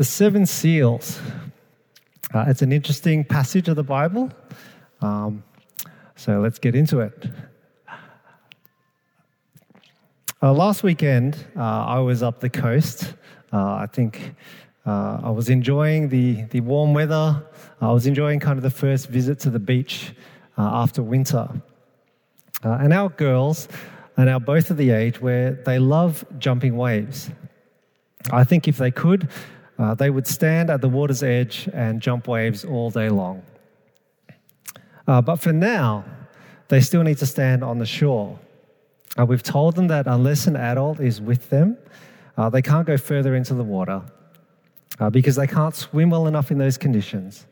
the seven seals. Uh, it's an interesting passage of the Bible. Um, so let's get into it. Uh, last weekend, uh, I was up the coast. Uh, I think uh, I was enjoying the, the warm weather. I was enjoying kind of the first visit to the beach uh, after winter. Uh, and our girls are now both at the age where they love jumping waves. I think if they could, uh, they would stand at the water's edge and jump waves all day long. Uh, but for now, they still need to stand on the shore. Uh, we've told them that unless an adult is with them, uh, they can't go further into the water uh, because they can't swim well enough in those conditions.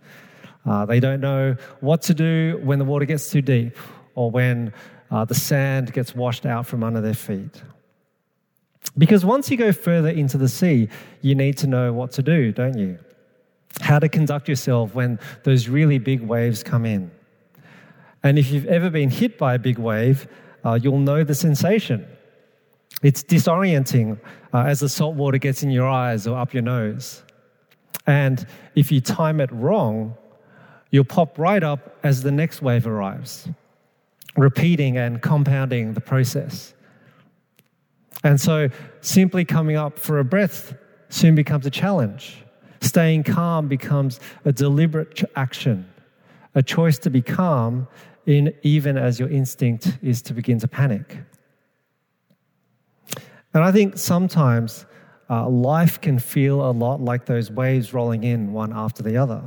Uh, they don't know what to do when the water gets too deep or when the sand gets washed out from under their feet. Because once you go further into the sea, you need to know what to do, don't you? How to conduct yourself when those really big waves come in. And if you've ever been hit by a big wave, uh, you'll know the sensation. It's disorienting uh, as the salt water gets in your eyes or up your nose. And if you time it wrong, you'll pop right up as the next wave arrives, repeating and compounding the process. And so simply coming up for a breath soon becomes a challenge. Staying calm becomes a deliberate action, a choice to be calm in even as your instinct is to begin to panic. And I think sometimes uh, life can feel a lot like those waves rolling in one after the other.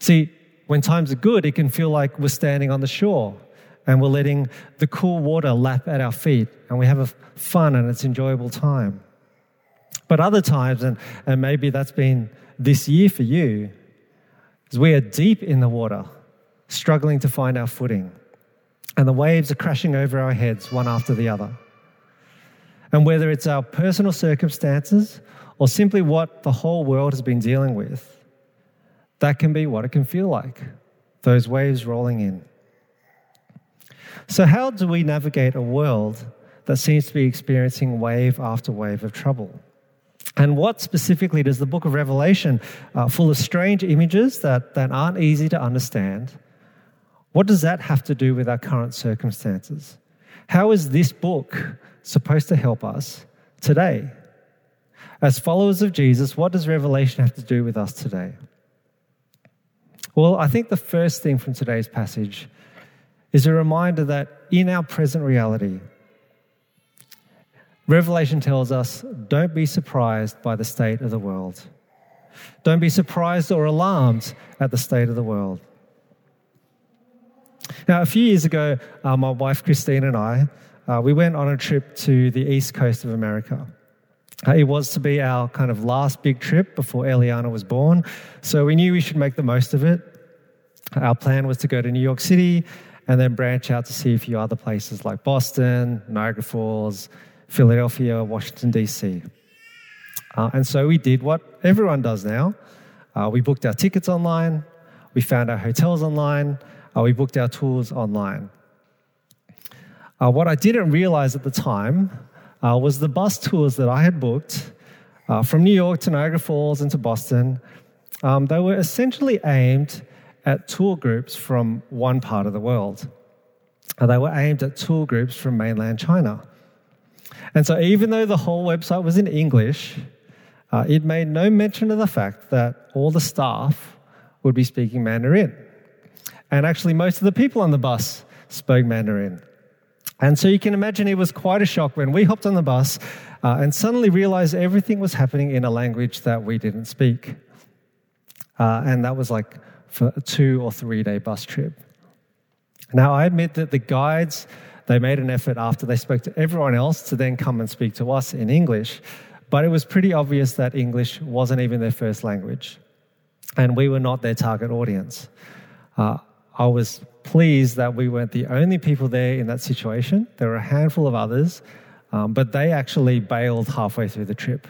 See, when times are good, it can feel like we're standing on the shore and we're letting the cool water lap at our feet and we have a fun and it's enjoyable time. But other times, and, and maybe that's been this year for you, is we are deep in the water, struggling to find our footing. And the waves are crashing over our heads one after the other. And whether it's our personal circumstances or simply what the whole world has been dealing with, that can be what it can feel like those waves rolling in. So, how do we navigate a world that seems to be experiencing wave after wave of trouble? And what specifically does the book of Revelation, uh, full of strange images that, that aren't easy to understand, what does that have to do with our current circumstances? How is this book supposed to help us today? As followers of Jesus, what does Revelation have to do with us today? Well, I think the first thing from today's passage is a reminder that in our present reality, Revelation tells us don't be surprised by the state of the world. Don't be surprised or alarmed at the state of the world. Now, a few years ago, uh, my wife Christine and I, uh, we went on a trip to the east coast of America. Uh, it was to be our kind of last big trip before Eliana was born, so we knew we should make the most of it. Our plan was to go to New York City and then branch out to see a few other places like Boston, Niagara Falls, Philadelphia, Washington, D.C. Uh, and so we did what everyone does now. Uh, we booked our tickets online, we found our hotels online, uh, we booked our tours online. Uh, what I didn't realize at the time uh, was the bus tours that I had booked uh, from New York to Niagara Falls and to Boston, um, they were essentially aimed at tour groups from one part of the world. And they were aimed at tour groups from mainland China. And so, even though the whole website was in English, uh, it made no mention of the fact that all the staff would be speaking Mandarin. And actually, most of the people on the bus spoke Mandarin. And so you can imagine it was quite a shock when we hopped on the bus uh, and suddenly realized everything was happening in a language that we didn't speak. Uh, and that was like for a two or three day bus trip. Now, I admit that the guides, they made an effort after they spoke to everyone else to then come and speak to us in English, but it was pretty obvious that English wasn't even their first language, and we were not their target audience. Uh, I was pleased that we weren't the only people there in that situation. There were a handful of others, um, but they actually bailed halfway through the trip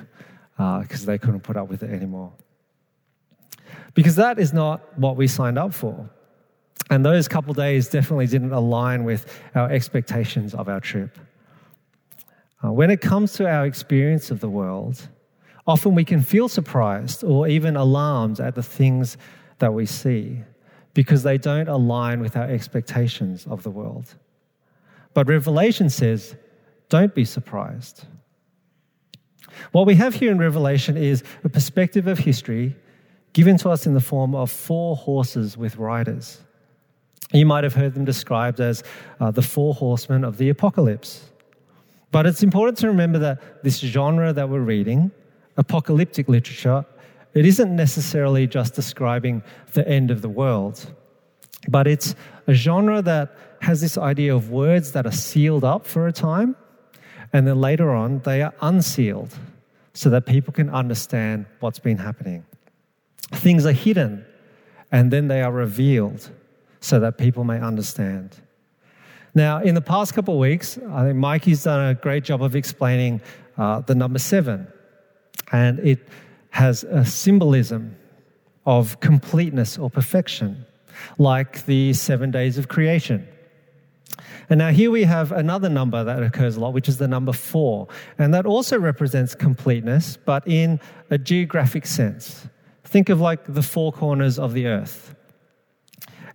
because uh, they couldn't put up with it anymore. Because that is not what we signed up for. And those couple days definitely didn't align with our expectations of our trip. Uh, when it comes to our experience of the world, Often we can feel surprised or even alarmed at the things that we see because they don't align with our expectations of the world. But Revelation says, don't be surprised. What we have here in Revelation is a perspective of history given to us in the form of four horses with riders. You might have heard them described as uh, the four horsemen of the apocalypse. But it's important to remember that this genre that we're reading, apocalyptic literature, it isn't necessarily just describing the end of the world, but it's a genre that has this idea of words that are sealed up for a time, and then later on they are unsealed so that people can understand what's been happening. Things are hidden, and then they are revealed so that people may understand. Now, in the past couple of weeks, I think Mikey's done a great job of explaining uh, the number seven, and it has a symbolism of completeness or perfection, like the seven days of creation. And now here we have another number that occurs a lot, which is the number four. And that also represents completeness, but in a geographic sense. Think of like the four corners of the earth.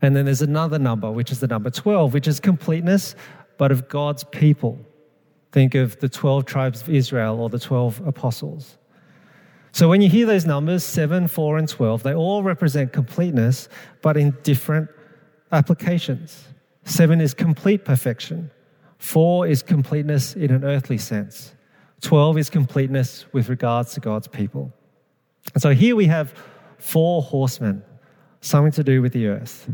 And then there's another number, which is the number 12, which is completeness, but of God's people. Think of the 12 tribes of Israel or the 12 apostles. So when you hear those numbers, 7, 4, and 12, they all represent completeness, but in different applications. 7 is complete perfection, 4 is completeness in an earthly sense, 12 is completeness with regards to God's people. So here we have four horsemen, something to do with the earth.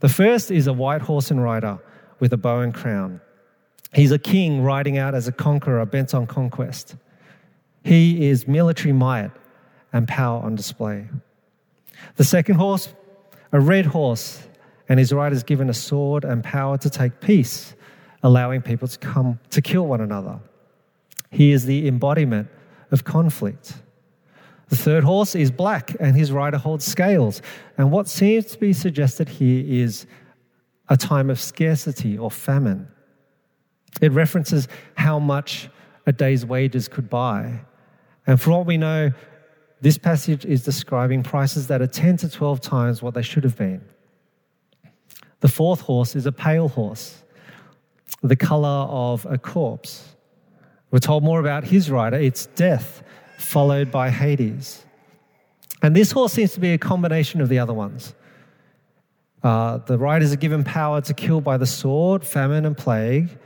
The first is a white horse and rider with a bow and crown. He's a king riding out as a conqueror bent on conquest. He is military might and power on display. The second horse, a red horse, and his rider is given a sword and power to take peace, allowing people to come to kill one another. He is the embodiment of conflict. The third horse is black, and his rider holds scales. And what seems to be suggested here is a time of scarcity or famine. It references how much a day's wages could buy. And for all we know, this passage is describing prices that are 10 to 12 times what they should have been. The fourth horse is a pale horse, the color of a corpse. We're told more about his rider. It's death followed by Hades. And this horse seems to be a combination of the other ones. Uh, the riders are given power to kill by the sword, famine, and plague,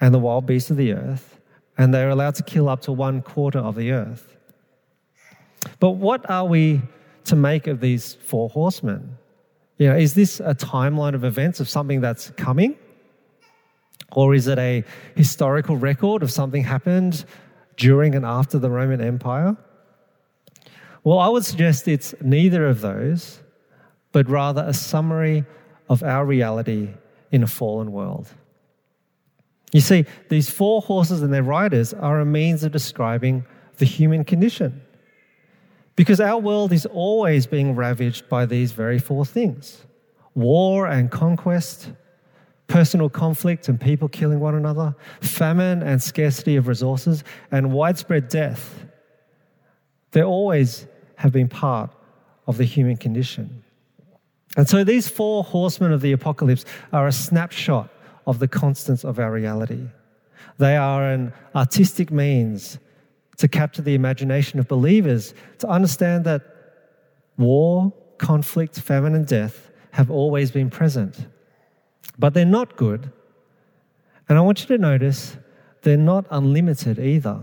and the wild beasts of the earth, and they're allowed to kill up to one quarter of the earth. But what are we to make of these four horsemen? You know, is this a timeline of events of something that's coming? Or is it a historical record of something happened during and after the Roman Empire? Well, I would suggest it's neither of those, but rather a summary of our reality in a fallen world. You see, these four horses and their riders are a means of describing the human condition. Because our world is always being ravaged by these very four things war and conquest, personal conflict and people killing one another, famine and scarcity of resources, and widespread death. They always have been part of the human condition. And so these four horsemen of the apocalypse are a snapshot of the constants of our reality. They are an artistic means to capture the imagination of believers to understand that war, conflict, famine, and death have always been present but they're not good. And I want you to notice they're not unlimited either.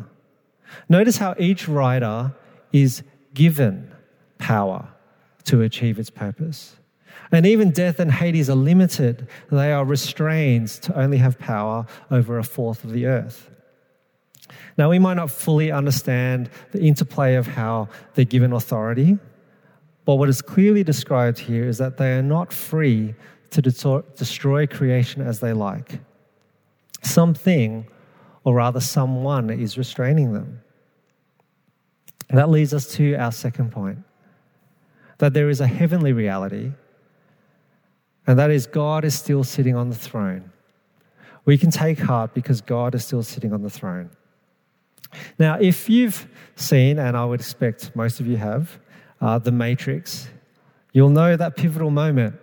Notice how each rider is given power to achieve its purpose. And even death and Hades are limited. They are restrained to only have power over a fourth of the earth. Now, we might not fully understand the interplay of how they're given authority, but what is clearly described here is that they are not free to destroy creation as they like. Something, or rather someone, is restraining them. That leads us to our second point that there is a heavenly reality, and that is God is still sitting on the throne. We can take heart because God is still sitting on the throne. Now, if you've seen, and I would expect most of you have, uh, The Matrix, you'll know that pivotal moment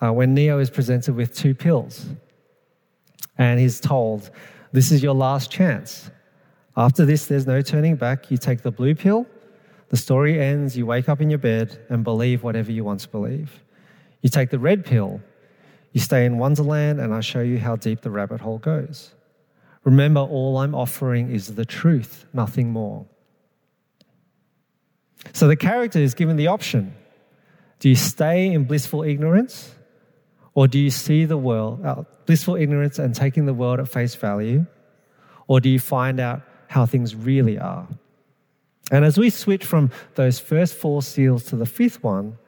uh, when Neo is presented with two pills and he's told, This is your last chance. After this, there's no turning back. You take the blue pill, the story ends, you wake up in your bed and believe whatever you want to believe. You take the red pill, you stay in Wonderland, and I show you how deep the rabbit hole goes. Remember, all I'm offering is the truth, nothing more. So the character is given the option do you stay in blissful ignorance, or do you see the world, uh, blissful ignorance and taking the world at face value, or do you find out how things really are? And as we switch from those first four seals to the fifth one,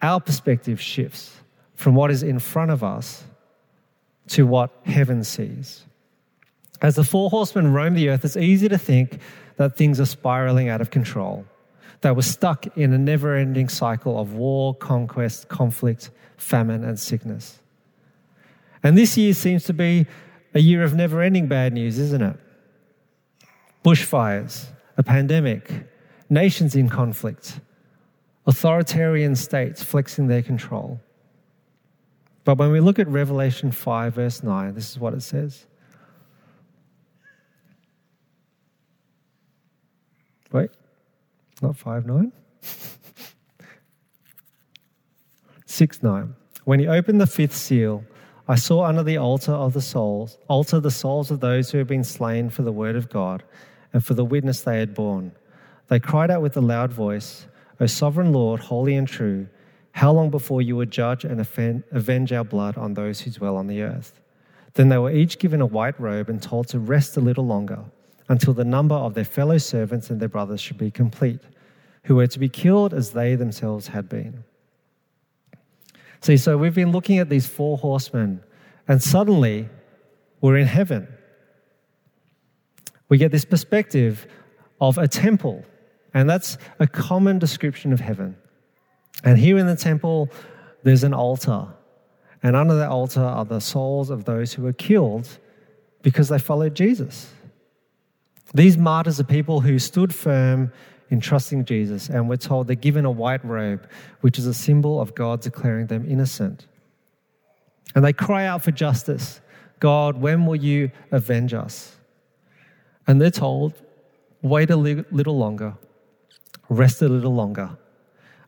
our perspective shifts from what is in front of us to what heaven sees. As the four horsemen roam the earth, it's easy to think that things are spiraling out of control, that we're stuck in a never ending cycle of war, conquest, conflict, famine, and sickness. And this year seems to be a year of never ending bad news, isn't it? Bushfires, a pandemic, nations in conflict, authoritarian states flexing their control. But when we look at Revelation 5, verse 9, this is what it says. Wait, not 5 9? 6 9. When he opened the fifth seal, I saw under the altar of the souls, altar the souls of those who have been slain for the word of God and for the witness they had borne. They cried out with a loud voice, O sovereign Lord, holy and true, how long before you would judge and avenge our blood on those who dwell on the earth? Then they were each given a white robe and told to rest a little longer until the number of their fellow servants and their brothers should be complete, who were to be killed as they themselves had been. See, so we've been looking at these four horsemen, and suddenly we're in heaven we get this perspective of a temple, and that's a common description of heaven. And here in the temple, there's an altar, and under that altar are the souls of those who were killed because they followed Jesus. These martyrs are people who stood firm in trusting Jesus, and we're told they're given a white robe, which is a symbol of God declaring them innocent. And they cry out for justice God, when will you avenge us? And they're told, wait a little longer, rest a little longer,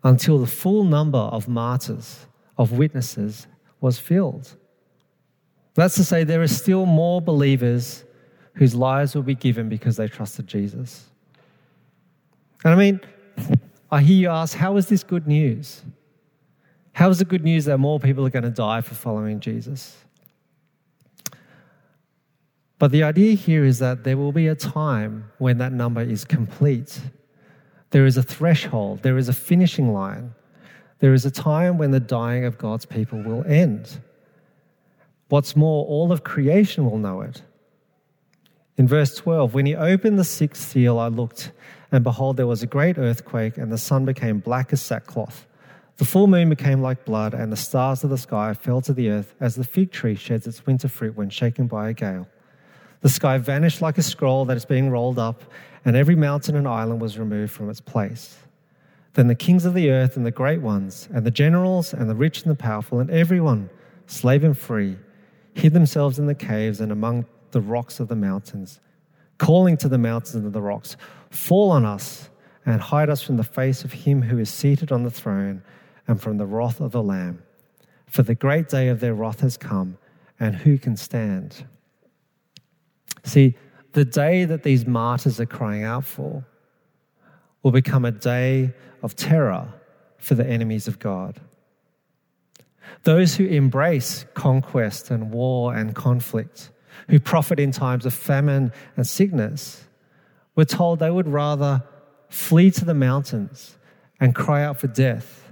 until the full number of martyrs, of witnesses, was filled. That's to say, there are still more believers whose lives will be given because they trusted Jesus. And I mean, I hear you ask, how is this good news? How is it good news that more people are going to die for following Jesus? But the idea here is that there will be a time when that number is complete. There is a threshold, there is a finishing line. There is a time when the dying of God's people will end. What's more, all of creation will know it. In verse 12, when he opened the sixth seal, I looked, and behold, there was a great earthquake, and the sun became black as sackcloth. The full moon became like blood, and the stars of the sky fell to the earth as the fig tree sheds its winter fruit when shaken by a gale. The sky vanished like a scroll that is being rolled up, and every mountain and island was removed from its place. Then the kings of the earth and the great ones, and the generals and the rich and the powerful, and everyone, slave and free, hid themselves in the caves and among the rocks of the mountains, calling to the mountains and the rocks, Fall on us and hide us from the face of him who is seated on the throne and from the wrath of the Lamb. For the great day of their wrath has come, and who can stand? See, the day that these martyrs are crying out for will become a day of terror for the enemies of God. Those who embrace conquest and war and conflict, who profit in times of famine and sickness, were told they would rather flee to the mountains and cry out for death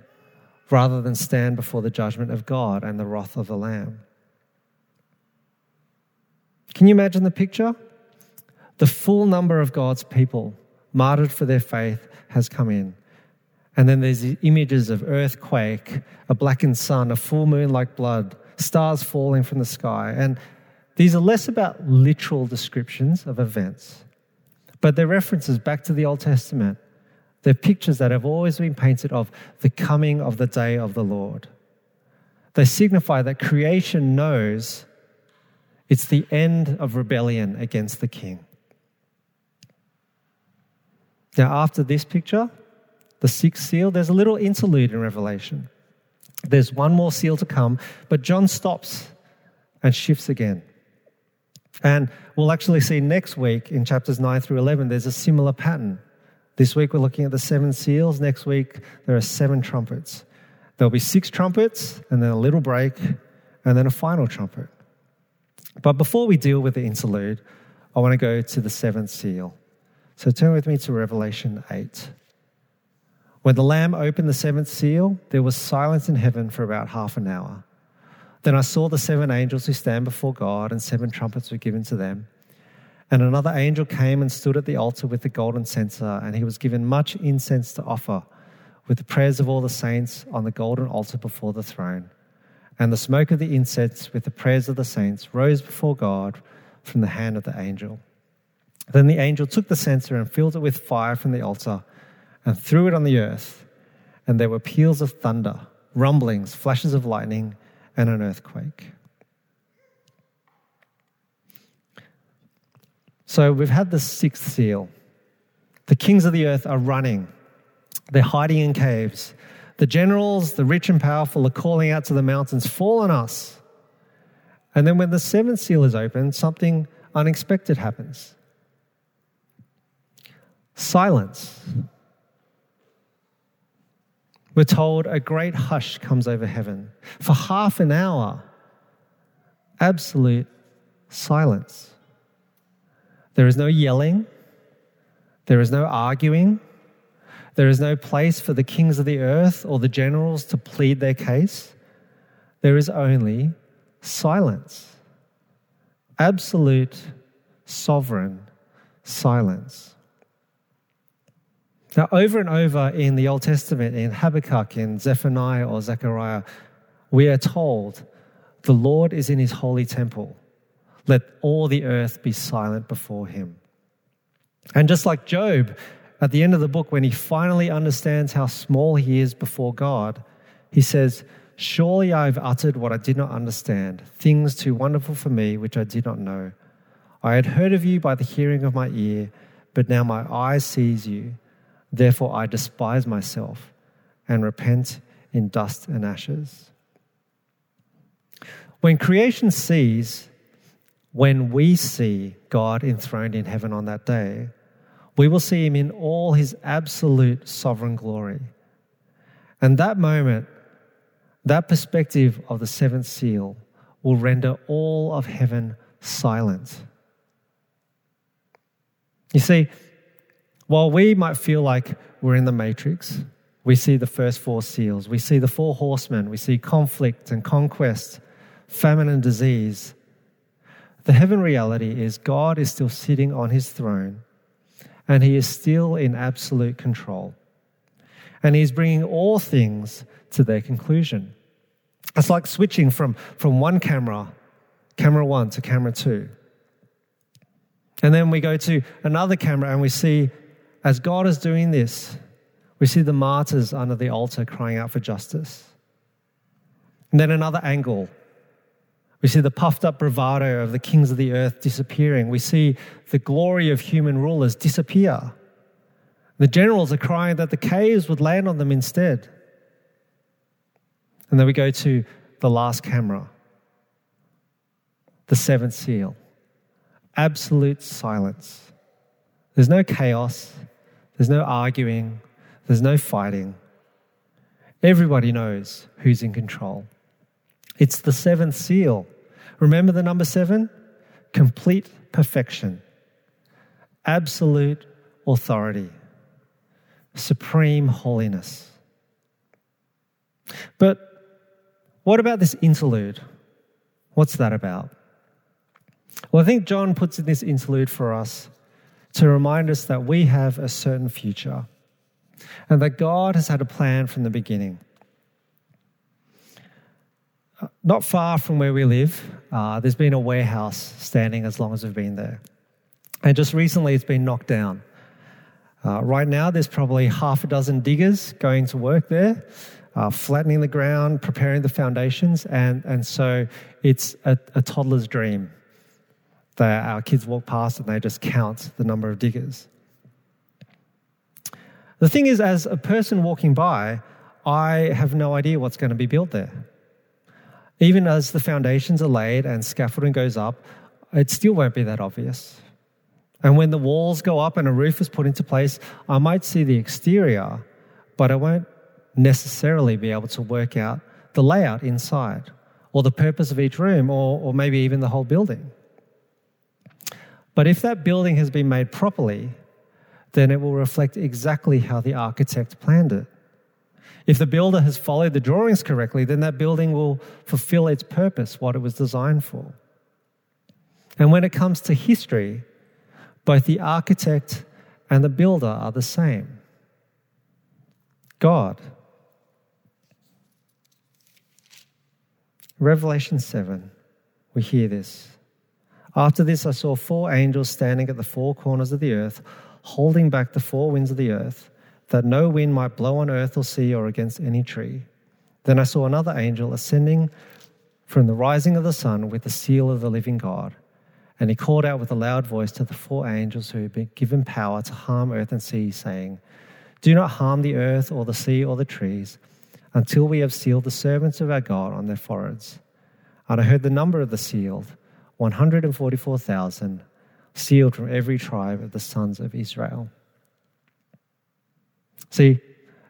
rather than stand before the judgment of God and the wrath of the Lamb. Can you imagine the picture? The full number of God's people martyred for their faith has come in. And then there's the images of earthquake, a blackened sun, a full moon like blood, stars falling from the sky. And these are less about literal descriptions of events, but they're references back to the Old Testament. They're pictures that have always been painted of the coming of the day of the Lord. They signify that creation knows it's the end of rebellion against the king. Now, after this picture, the sixth seal, there's a little interlude in Revelation. There's one more seal to come, but John stops and shifts again. And we'll actually see next week in chapters 9 through 11, there's a similar pattern. This week we're looking at the seven seals. Next week there are seven trumpets. There'll be six trumpets, and then a little break, and then a final trumpet. But before we deal with the interlude, I want to go to the seventh seal. So turn with me to Revelation 8. When the Lamb opened the seventh seal, there was silence in heaven for about half an hour. Then I saw the seven angels who stand before God, and seven trumpets were given to them. And another angel came and stood at the altar with the golden censer, and he was given much incense to offer, with the prayers of all the saints on the golden altar before the throne. And the smoke of the incense with the prayers of the saints rose before God from the hand of the angel. Then the angel took the censer and filled it with fire from the altar and threw it on the earth. And there were peals of thunder, rumblings, flashes of lightning and an earthquake. So we've had the sixth seal. The kings of the earth are running, they're hiding in caves. The generals, the rich and powerful, are calling out to the mountains, Fall on us. And then when the seventh seal is opened, something unexpected happens silence. We're told a great hush comes over heaven. For half an hour, absolute silence. There is no yelling, there is no arguing, there is no place for the kings of the earth or the generals to plead their case. There is only silence. Absolute, sovereign silence. Now, over and over in the Old Testament, in Habakkuk, in Zephaniah or Zechariah, we are told the Lord is in his holy temple. Let all the earth be silent before him. And just like Job, at the end of the book, when he finally understands how small he is before God, he says, Surely I have uttered what I did not understand, things too wonderful for me which I did not know. I had heard of you by the hearing of my ear, but now my eye sees you. Therefore, I despise myself and repent in dust and ashes. When creation sees, when we see God enthroned in heaven on that day, we will see him in all his absolute sovereign glory. And that moment, that perspective of the seventh seal will render all of heaven silent. You see, while we might feel like we're in the matrix, we see the first four seals, we see the four horsemen, we see conflict and conquest, famine and disease. The heaven reality is God is still sitting on his throne and he is still in absolute control. And he's bringing all things to their conclusion. It's like switching from, from one camera, camera one, to camera two. And then we go to another camera and we see as God is doing this, we see the martyrs under the altar crying out for justice. And then another angle, we see the puffed up bravado of the kings of the earth disappearing. We see the glory of human rulers disappear. The generals are crying that the caves would land on them instead. And then we go to the last camera, the seventh seal. Absolute silence. There's no chaos, there's no arguing, there's no fighting. Everybody knows who's in control. It's the seventh seal. Remember the number seven? Complete perfection, absolute authority, supreme holiness. But what about this interlude? What's that about? Well, I think John puts in this interlude for us to remind us that we have a certain future and that God has had a plan from the beginning. Uh, not far from where we live, uh, there's been a warehouse standing as long as we've been there. And just recently, it's been knocked down. Uh, right now, there's probably half a dozen diggers going to work there, uh, flattening the ground, preparing the foundations, and, and so it's a, a toddler's dream that our kids walk past and they just count the number of diggers. The thing is, as a person walking by, I have no idea what's going to be built there. Even as the foundations are laid and scaffolding goes up, it still won't be that obvious. And when the walls go up and a roof is put into place, I might see the exterior, but I won't necessarily be able to work out the layout inside or the purpose of each room or, or maybe even the whole building. But if that building has been made properly, then it will reflect exactly how the architect planned it. If the builder has followed the drawings correctly, then that building will fulfill its purpose, what it was designed for. And when it comes to history, both the architect and the builder are the same God. Revelation 7, we hear this. After this, I saw four angels standing at the four corners of the earth, holding back the four winds of the earth, that no wind might blow on earth or sea or against any tree. Then I saw another angel ascending from the rising of the sun with the seal of the living God. And he called out with a loud voice to the four angels who had been given power to harm earth and sea, saying, Do not harm the earth or the sea or the trees until we have sealed the servants of our God on their foreheads. And I heard the number of the sealed 144,000, sealed from every tribe of the sons of Israel. See,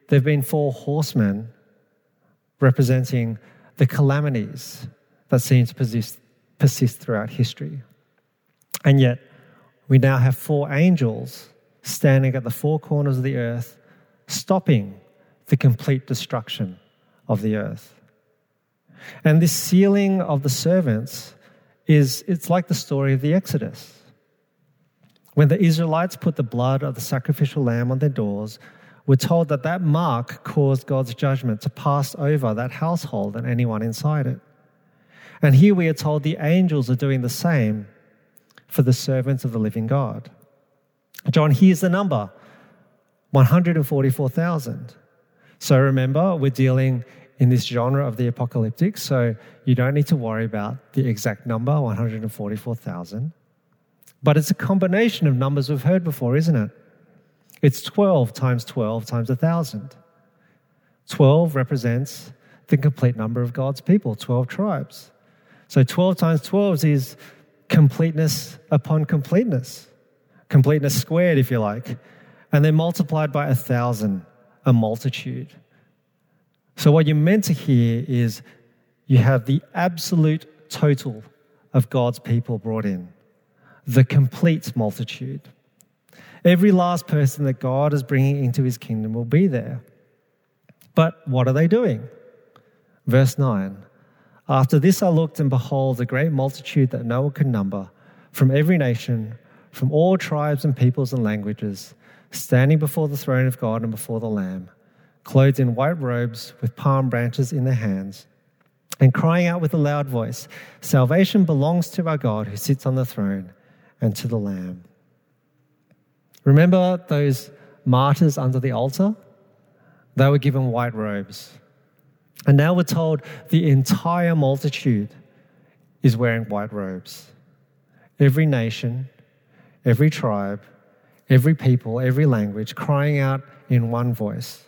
there have been four horsemen representing the calamities that seem to persist, persist throughout history. And yet, we now have four angels standing at the four corners of the earth, stopping the complete destruction of the earth. And this sealing of the servants is it's like the story of the Exodus. When the Israelites put the blood of the sacrificial lamb on their doors, we're told that that mark caused God's judgment to pass over that household and anyone inside it. And here we are told the angels are doing the same for the servants of the living God. John hears the number 144,000. So remember, we're dealing in this genre of the apocalyptic, so you don't need to worry about the exact number 144,000. But it's a combination of numbers we've heard before, isn't it? It's 12 times 12 times 1,000. 12 represents the complete number of God's people, 12 tribes. So 12 times 12 is completeness upon completeness, completeness squared, if you like, and then multiplied by a thousand, a multitude. So, what you're meant to hear is you have the absolute total of God's people brought in, the complete multitude. Every last person that God is bringing into his kingdom will be there. But what are they doing? Verse 9 After this I looked, and behold, a great multitude that no one could number, from every nation, from all tribes and peoples and languages, standing before the throne of God and before the Lamb clothed in white robes with palm branches in their hands, and crying out with a loud voice Salvation belongs to our God who sits on the throne and to the Lamb. Remember those martyrs under the altar? They were given white robes. And now we're told the entire multitude is wearing white robes. Every nation, every tribe, every people, every language crying out in one voice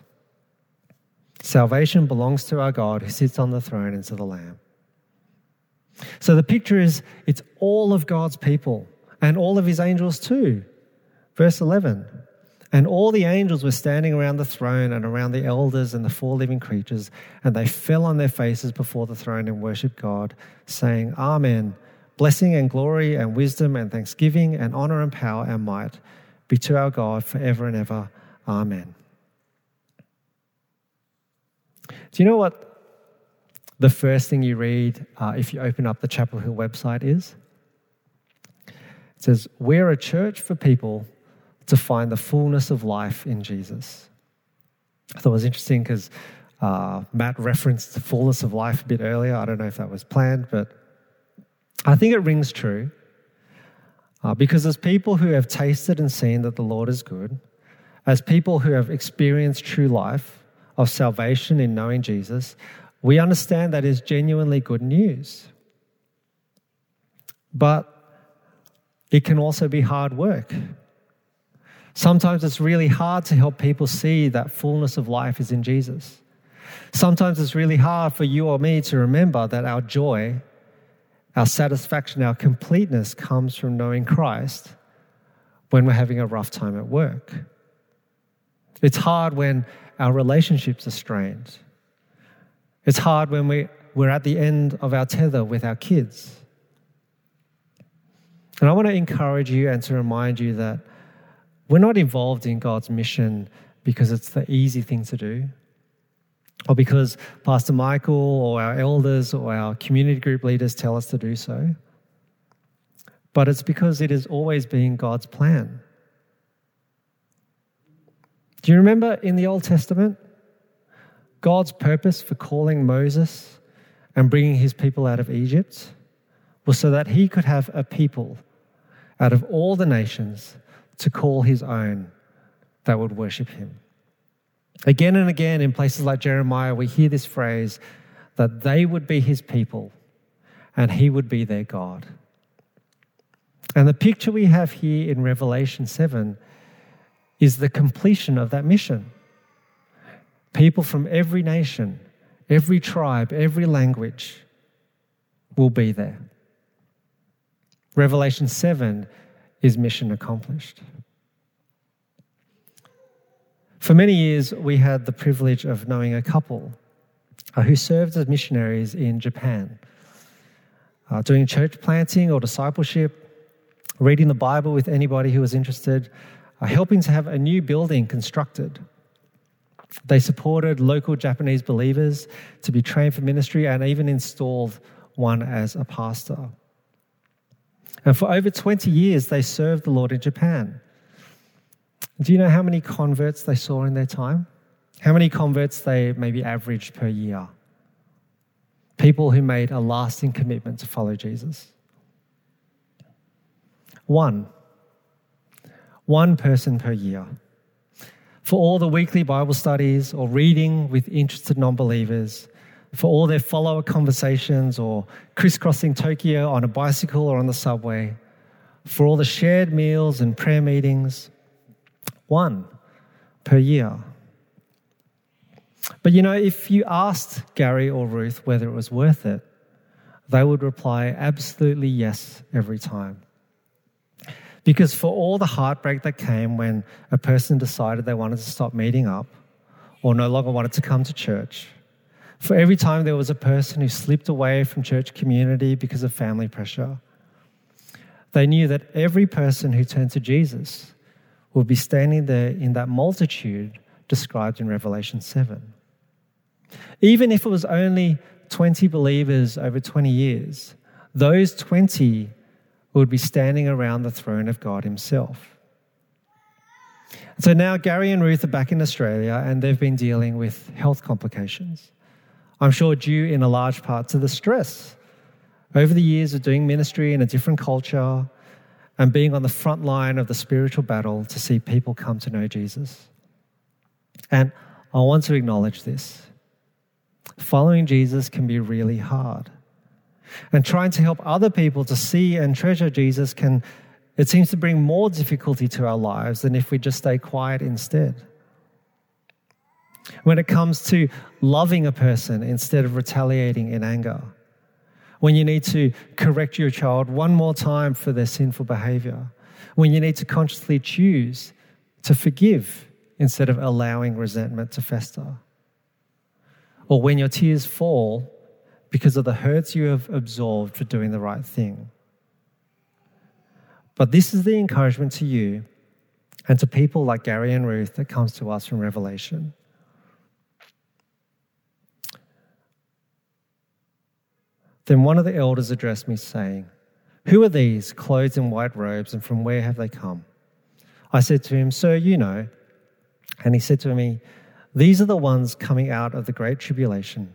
Salvation belongs to our God who sits on the throne and to the Lamb. So the picture is it's all of God's people and all of his angels too. Verse 11. And all the angels were standing around the throne and around the elders and the four living creatures, and they fell on their faces before the throne and worshiped God, saying, Amen. Blessing and glory and wisdom and thanksgiving and honor and power and might be to our God forever and ever. Amen. Do you know what the first thing you read uh, if you open up the Chapel Hill website is? It says, We're a church for people to find the fullness of life in Jesus. I thought it was interesting because uh, Matt referenced the fullness of life a bit earlier. I don't know if that was planned, but I think it rings true. Uh, because as people who have tasted and seen that the Lord is good, as people who have experienced true life of salvation in knowing Jesus, we understand that is genuinely good news. But it can also be hard work. Sometimes it's really hard to help people see that fullness of life is in Jesus. Sometimes it's really hard for you or me to remember that our joy, our satisfaction, our completeness comes from knowing Christ when we're having a rough time at work. It's hard when our relationships are strained. It's hard when we, we're at the end of our tether with our kids. And I want to encourage you and to remind you that we're not involved in God's mission because it's the easy thing to do, or because Pastor Michael or our elders or our community group leaders tell us to do so, but it's because it has always been God's plan. Do you remember in the Old Testament, God's purpose for calling Moses and bringing his people out of Egypt was so that he could have a people out of all the nations to call his own that would worship him. Again and again, in places like Jeremiah, we hear this phrase that they would be his people and he would be their God. And the picture we have here in Revelation 7 is the completion of that mission. People from every nation, every tribe, every language will be there. Revelation 7 is mission accomplished. For many years, we had the privilege of knowing a couple uh, who served as missionaries in Japan, uh, doing church planting or discipleship, reading the Bible with anybody who was interested, uh, helping to have a new building constructed. They supported local Japanese believers to be trained for ministry and even installed one as a pastor. And for over 20 years, they served the Lord in Japan. Do you know how many converts they saw in their time? How many converts they maybe averaged per year? People who made a lasting commitment to follow Jesus. One. One person per year. For all the weekly Bible studies or reading with interested non believers, for all their follower conversations or crisscrossing Tokyo on a bicycle or on the subway, for all the shared meals and prayer meetings, one per year. But you know, if you asked Gary or Ruth whether it was worth it, they would reply absolutely yes every time. Because for all the heartbreak that came when a person decided they wanted to stop meeting up or no longer wanted to come to church, for every time there was a person who slipped away from church community because of family pressure, they knew that every person who turned to Jesus would be standing there in that multitude described in Revelation 7. Even if it was only 20 believers over 20 years, those 20 would be standing around the throne of God Himself. So now Gary and Ruth are back in Australia and they've been dealing with health complications. I'm sure due in a large part to the stress over the years of doing ministry in a different culture and being on the front line of the spiritual battle to see people come to know Jesus. And I want to acknowledge this. Following Jesus can be really hard. And trying to help other people to see and treasure Jesus can, it seems to bring more difficulty to our lives than if we just stay quiet instead. When it comes to loving a person instead of retaliating in anger. When you need to correct your child one more time for their sinful behavior. When you need to consciously choose to forgive instead of allowing resentment to fester. Or when your tears fall because of the hurts you have absorbed for doing the right thing. But this is the encouragement to you and to people like Gary and Ruth that comes to us from Revelation. Then one of the elders addressed me, saying, Who are these clothed in white robes, and from where have they come? I said to him, Sir, you know. And he said to me, These are the ones coming out of the great tribulation.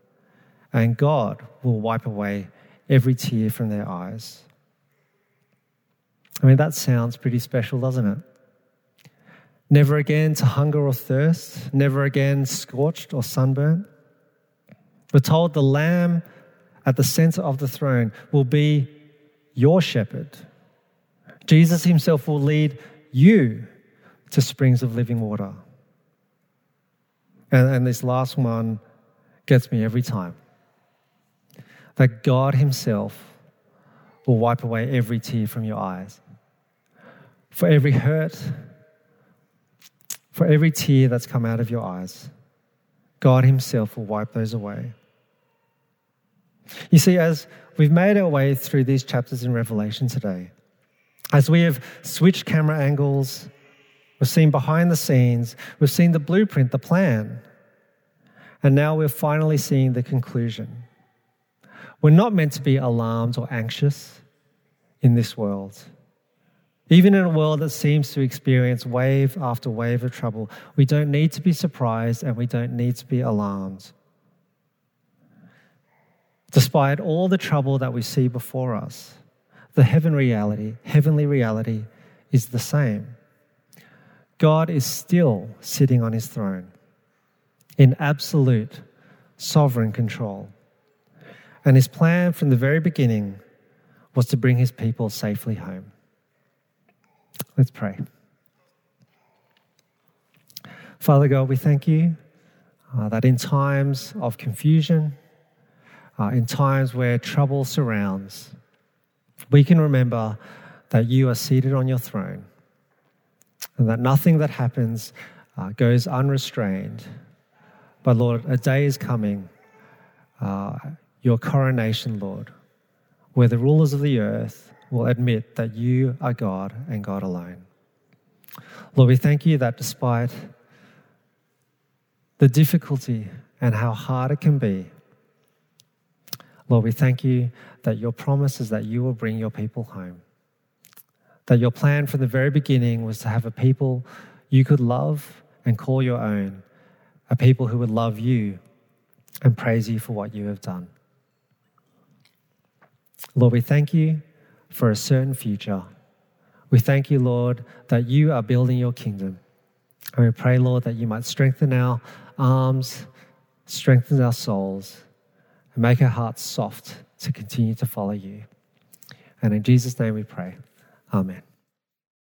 And God will wipe away every tear from their eyes. I mean, that sounds pretty special, doesn't it? Never again to hunger or thirst, never again scorched or sunburnt. We're told the Lamb at the center of the throne will be your shepherd. Jesus himself will lead you to springs of living water. And, and this last one gets me every time that God himself will wipe away every tear from your eyes. For every hurt, for every tear that's come out of your eyes, God Himself will wipe those away. You see, as we've made our way through these chapters in Revelation today, as we have switched camera angles, we've seen behind the scenes, we've seen the blueprint, the plan, and now we're finally seeing the conclusion. We're not meant to be alarmed or anxious in this world. Even in a world that seems to experience wave after wave of trouble, we don't need to be surprised and we don't need to be alarmed. Despite all the trouble that we see before us, the heaven reality, heavenly reality is the same. God is still sitting on his throne in absolute sovereign control. And his plan from the very beginning was to bring his people safely home. Let's pray. Father God, we thank you uh, that in times of confusion, uh, in times where trouble surrounds, we can remember that you are seated on your throne and that nothing that happens uh, goes unrestrained. But Lord, a day is coming, uh, your coronation, Lord, where the rulers of the earth will admit that you are God and God alone. Lord, we thank you that despite the difficulty and how hard it can be, Lord, we thank you that your promise is that you will bring your people home. That your plan from the very beginning was to have a people you could love and call your own, a people who would love you and praise you for what you have done. Lord, we thank you for a certain future. We thank you, Lord, that you are building your kingdom. And we pray, Lord, that you might strengthen our arms, strengthen our souls, and make our hearts soft to continue to follow you. And in Jesus' name we pray. Amen.